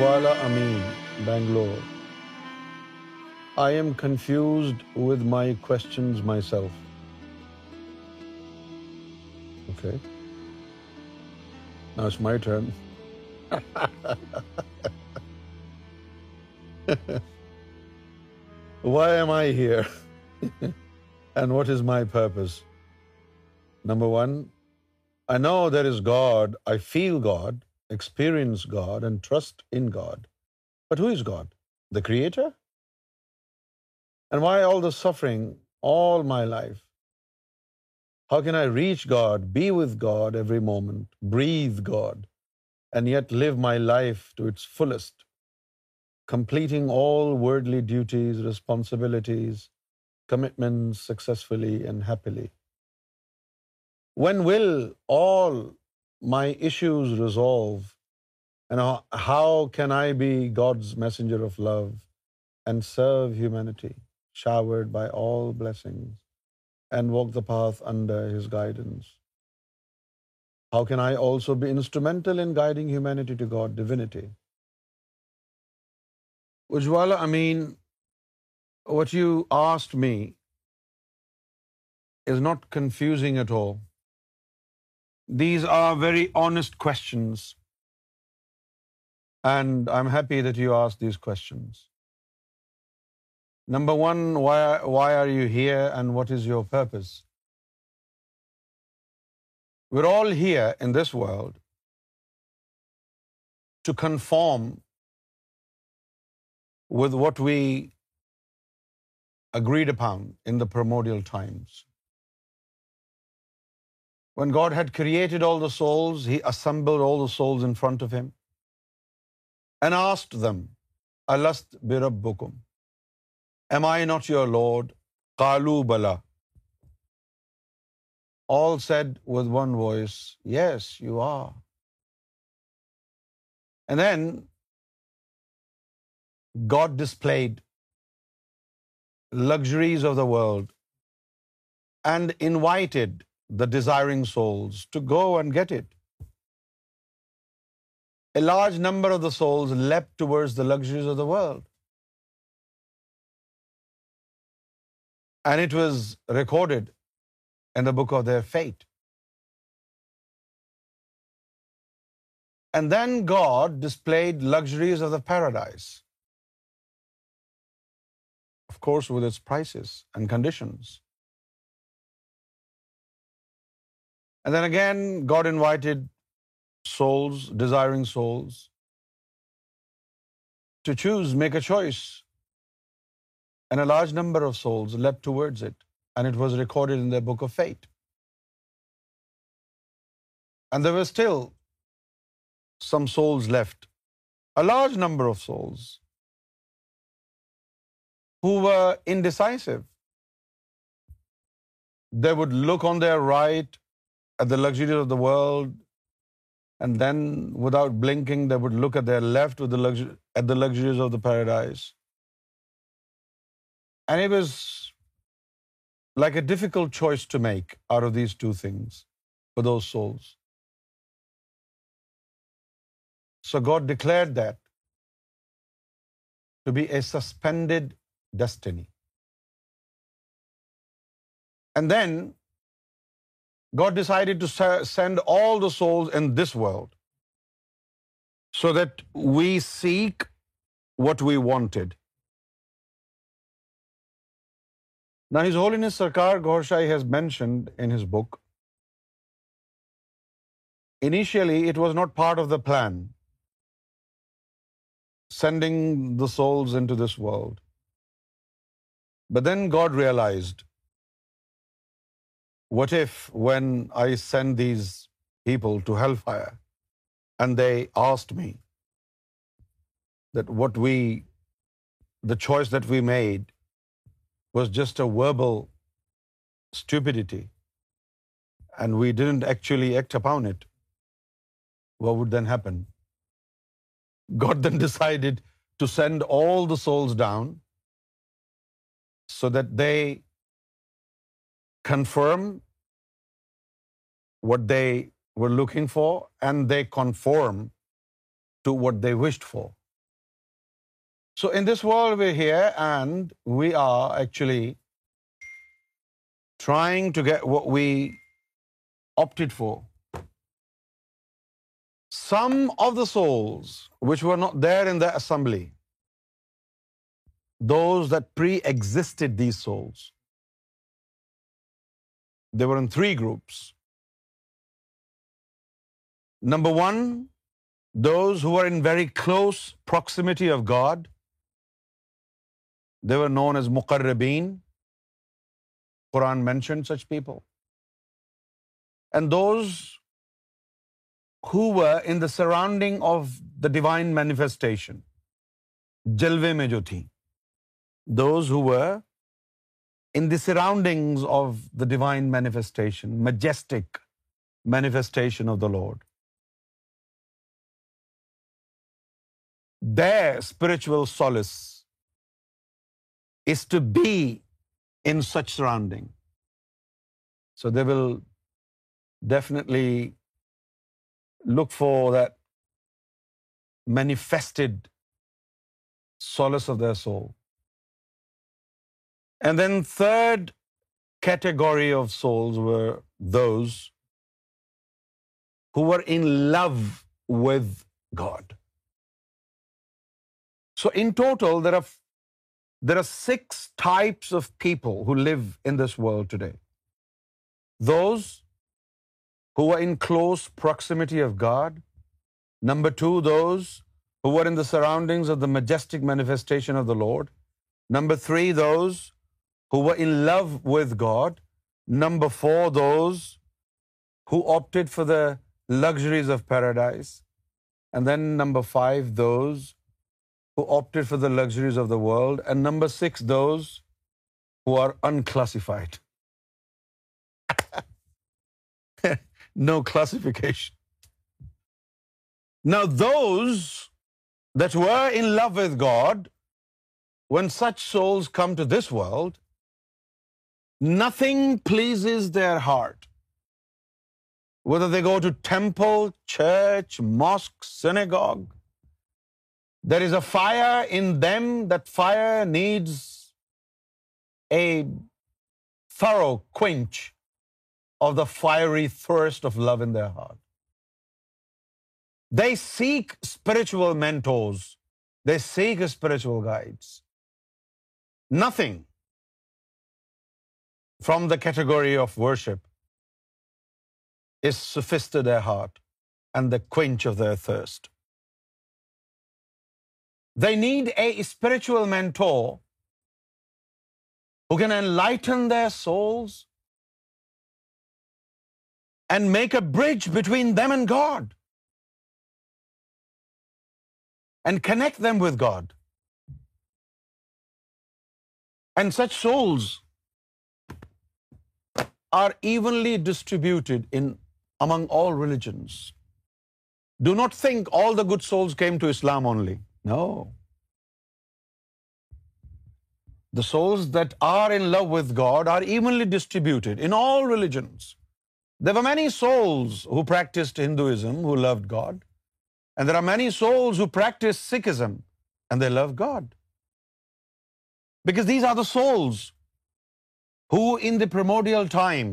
Wala Amin, Bangalore. I am confused with my questions myself. Okay. Now it's my turn. Why am I here? And what is my purpose? Number one, I know there is God. I feel God experience God and trust in God. But who is God? The Creator? And why all the suffering all my life? How can I reach God, be with God every moment, breathe God, and yet live my life to its fullest, completing all worldly duties, responsibilities, commitments successfully and happily? When will all my issues resolve? And how can I be God's messenger of love and serve humanity, showered by all blessings, and walk the path under His guidance? How can I also be instrumental in guiding humanity to God, divinity? Ujwala, I mean, what you asked me is not confusing at all. These are very honest questions. And I'm happy that you asked these questions. Number one, why are you here and what is your purpose? We're all here in this world to conform with what we agreed upon in the primordial times. When God had created all the souls he assembled all the souls in front of him and asked them الب بکم am I not your lord کالو بلا all said with one voice yes you are and then God displayed luxuries of the world and invited the desiring souls to go and get it. A large number of the souls leapt towards the luxuries of the world. And it was recorded in the book of their fate. And then God displayed luxuries of the paradise. Of course, with its prices and conditions. And then again, God invited souls, desiring souls, to choose, make a choice. And a large number of souls leapt towards it, and it was recorded in their book of fate. And there were still some souls left, a large number of souls who were indecisive. They would look on their right at the luxuries of the world, and then without blinking, they would look at their left with at the luxuries of the paradise. And it was like a difficult choice to make out of these two things for those souls. So God declared that to be a suspended destiny. And then God decided to send all the souls in this world so that we seek what we wanted. Now, His Holiness Sarkar Ghoshai has mentioned in his book, initially it was not part of the plan, sending the souls into this world. But then God realized what if when I send these people to hellfire and they asked me that the choice that we made was just a verbal stupidity and we didn't actually act upon it, what would then happen? God then decided to send all the souls down so that they confirm what they were looking for, and they conform to what they wished for. So in this world we're here, and we are actually trying to get what we opted for. Some of the souls which were not there in the assembly, those that pre-existed these souls, in in in three groups number one those those who who are very close of God known as مقربین Quran mention such people and the surrounding of the divine manifestation جلوے میں جو تھی ہو in the surroundings of the divine manifestation, majestic manifestation of the Lord. Their spiritual solace is to be in such surrounding. So they will definitely look for that manifested solace of their soul. Then category of in love God so in there are six close proximity of God number surroundings of the majestic manifestation of the lord number three those four those who opted for the luxuries of paradise and then number five those the and number six those love with God when such to this world Nothing pleases their heart. Whether they go to temple, church, mosque, synagogue, there is a fire in them. That fire needs a thorough quench of the fiery thirst of love in their heart. They seek spiritual mentors. They seek spiritual guides. Nothing from the category of worship is suffice to their heart and the quench of their thirst. They need a spiritual mentor who can enlighten their souls and make a bridge between them and God and connect them with God. And such souls are evenly distributed in among all religions. Do not think all the good souls came to Islam only. No. The souls that are in love with God are evenly distributed in all religions. There were many souls who practiced Hinduism who loved God, and there are many souls who practice Sikhism and they love God. Because these are the souls who in the primordial time,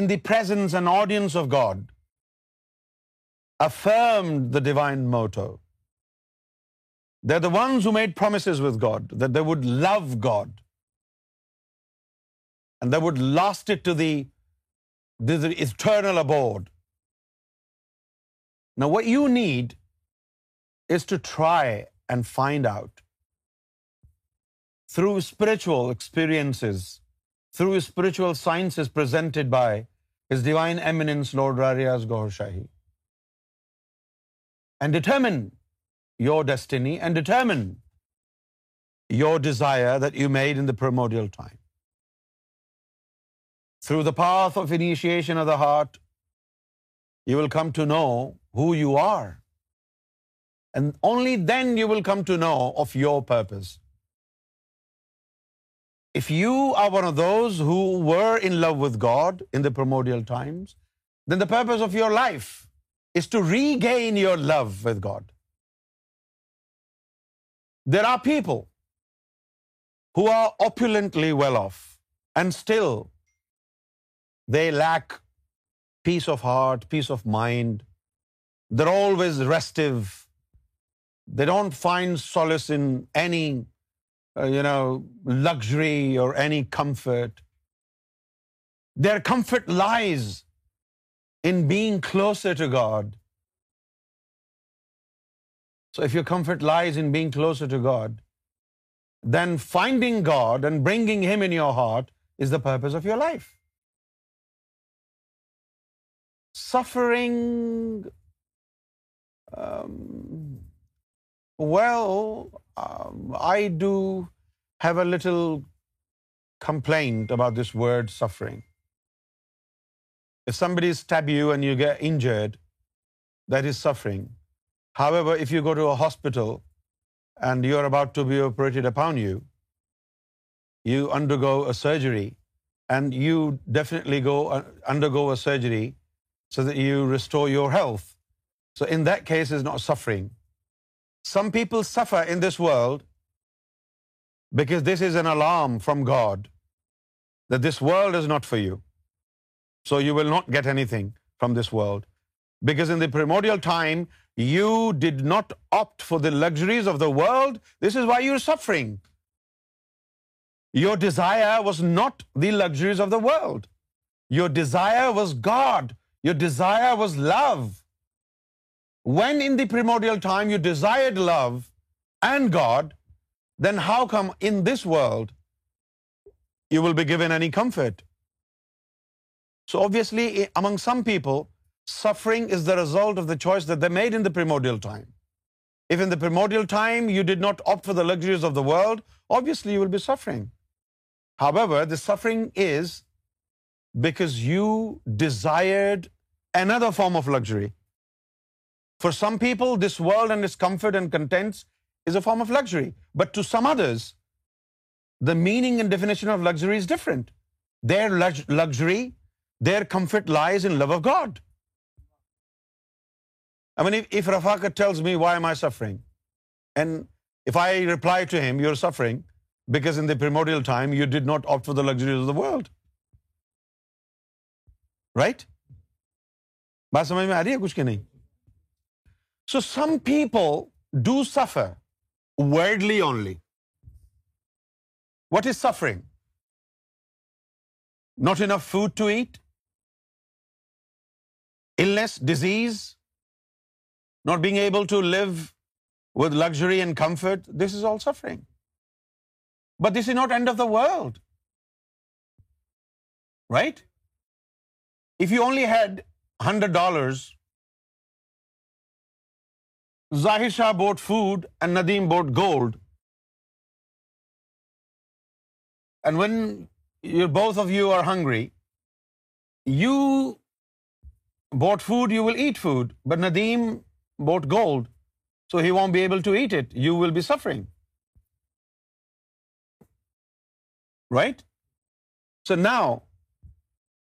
in the presence and audience of God, affirmed the divine motto. They're the ones who made promises with God, that they would love God, and they would last it to the eternal abode. Now, what you need is to try and find out through spiritual experiences through spiritual sciences presented by His Divine Eminence Lord Rariaz Gaur Shahi, and determine your destiny and determine your desire that you made in the primordial time. Through the path of initiation of the heart, you will come to know who you are, and only then you will come to know of your purpose. If you are one of those who were in love with God in the primordial times, then the purpose of your life is to regain your love with God. There are people who are opulently well off and still they lack peace of heart, peace of mind. They're always restive. They don't find solace in any uh, luxury or any comfort. Their comfort lies in being closer to God. So if your comfort lies in being closer to God, then finding God and bringing Him in your heart is the purpose of your life. Suffering um, well, um, I do have a little complaint about this word suffering. If somebody stabs you and you get injured, that is suffering. However, if you go to a hospital and you're about to be operated upon you, you undergo a surgery, and you definitely uh, undergo a surgery so that you restore your health. So in that case, it's not suffering. Some people suffer in this world because this is an alarm from God that this world is not for you. So you will not get anything from this world. Because in the primordial time, you did not opt for the luxuries of the world. This is why you're suffering. Your desire was not the luxuries of the world. Your desire was God. Your desire was love when in the primordial time you desired love and God, then how come in this world you will be given any comfort? So obviously, among some people, suffering is the result of the choice that they made in the primordial time. If in the primordial time you did not opt for the luxuries of the world, obviously you will be suffering. However, the suffering is because you desired another form of luxury. For some people this world and this comfort and contents is a form of luxury but to some others the meaning and definition of luxury is different their luxury their comfort lies in love O God I mean if Rafaq tells me why am I suffering and if I reply to him you are suffering because in the primordial time you did not opt for the luxury of the world right بات سمجھ میں آ رہی ہے کچھ کہ نہیں So some people do suffer worldly only. What is suffering? Not enough food to eat, illness, disease, not being able to live with luxury and comfort. This is all suffering. But this is not end of the world, right? If you only had $100 Zahir Shah bought food and Nadeem bought gold. And when both of you are hungry, you bought food, you will eat food. But Nadeem bought gold, so he won't be able to eat it. You will be suffering. Right? So now,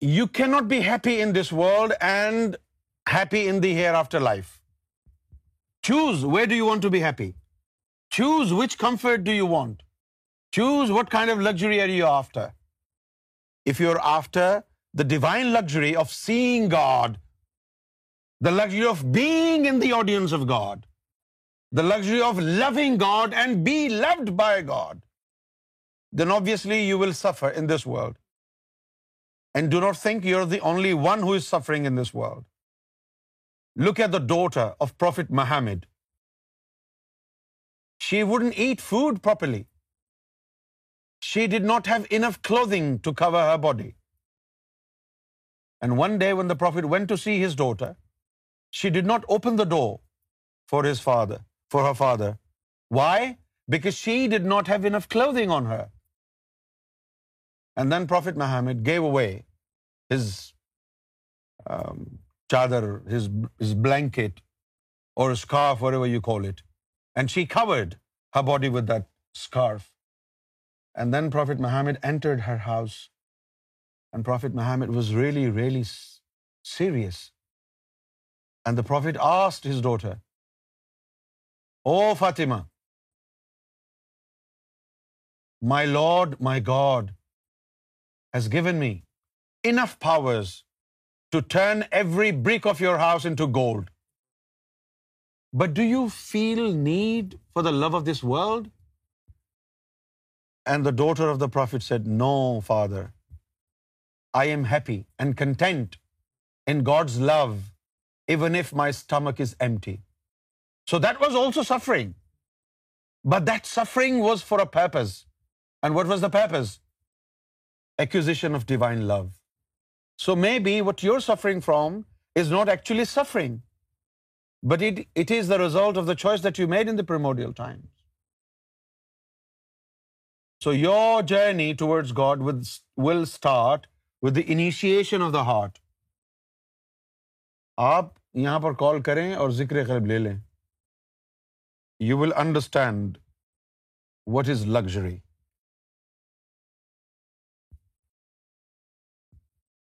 you cannot be happy in this world and happy in the hereafter life. Choose where do you want to be happy. Choose which comfort do you want. Choose what kind of luxury are you after. If you're after the divine luxury of seeing God, the luxury of being in the audience of God, the luxury of loving God and be loved by God, then obviously you will suffer in this world. And do not think you're the only one who is suffering in this world. Look at the of prophet Muhammad she wouldn't eat properly she did not daughter she did not open for his father for her father why because she did not prophet Muhammad gave away his chadar, his blanket, or a scarf, whatever you call it. And she covered her body with that scarf. And then Prophet Muhammad entered her house. And Prophet Muhammad was really, really serious. And the Prophet asked his daughter, "O Fatima, my Lord, my God has given me enough powers to turn every brick of your house into gold. But do you feel need for the love of this world? And the daughter of the prophet said, No, father. I am happy and content in God's love, even if my stomach is empty. So that was also suffering. But that suffering was for a purpose. And what was the purpose? Acquisition of divine love. So maybe what are suffering from is not actually suffering but it is the result of the choice that you made in primordial time so your journey towards God will start with the initiation of the heart آپ یہاں پر کال کریں اور ذکر قریب لے لیں you will understand what is luxury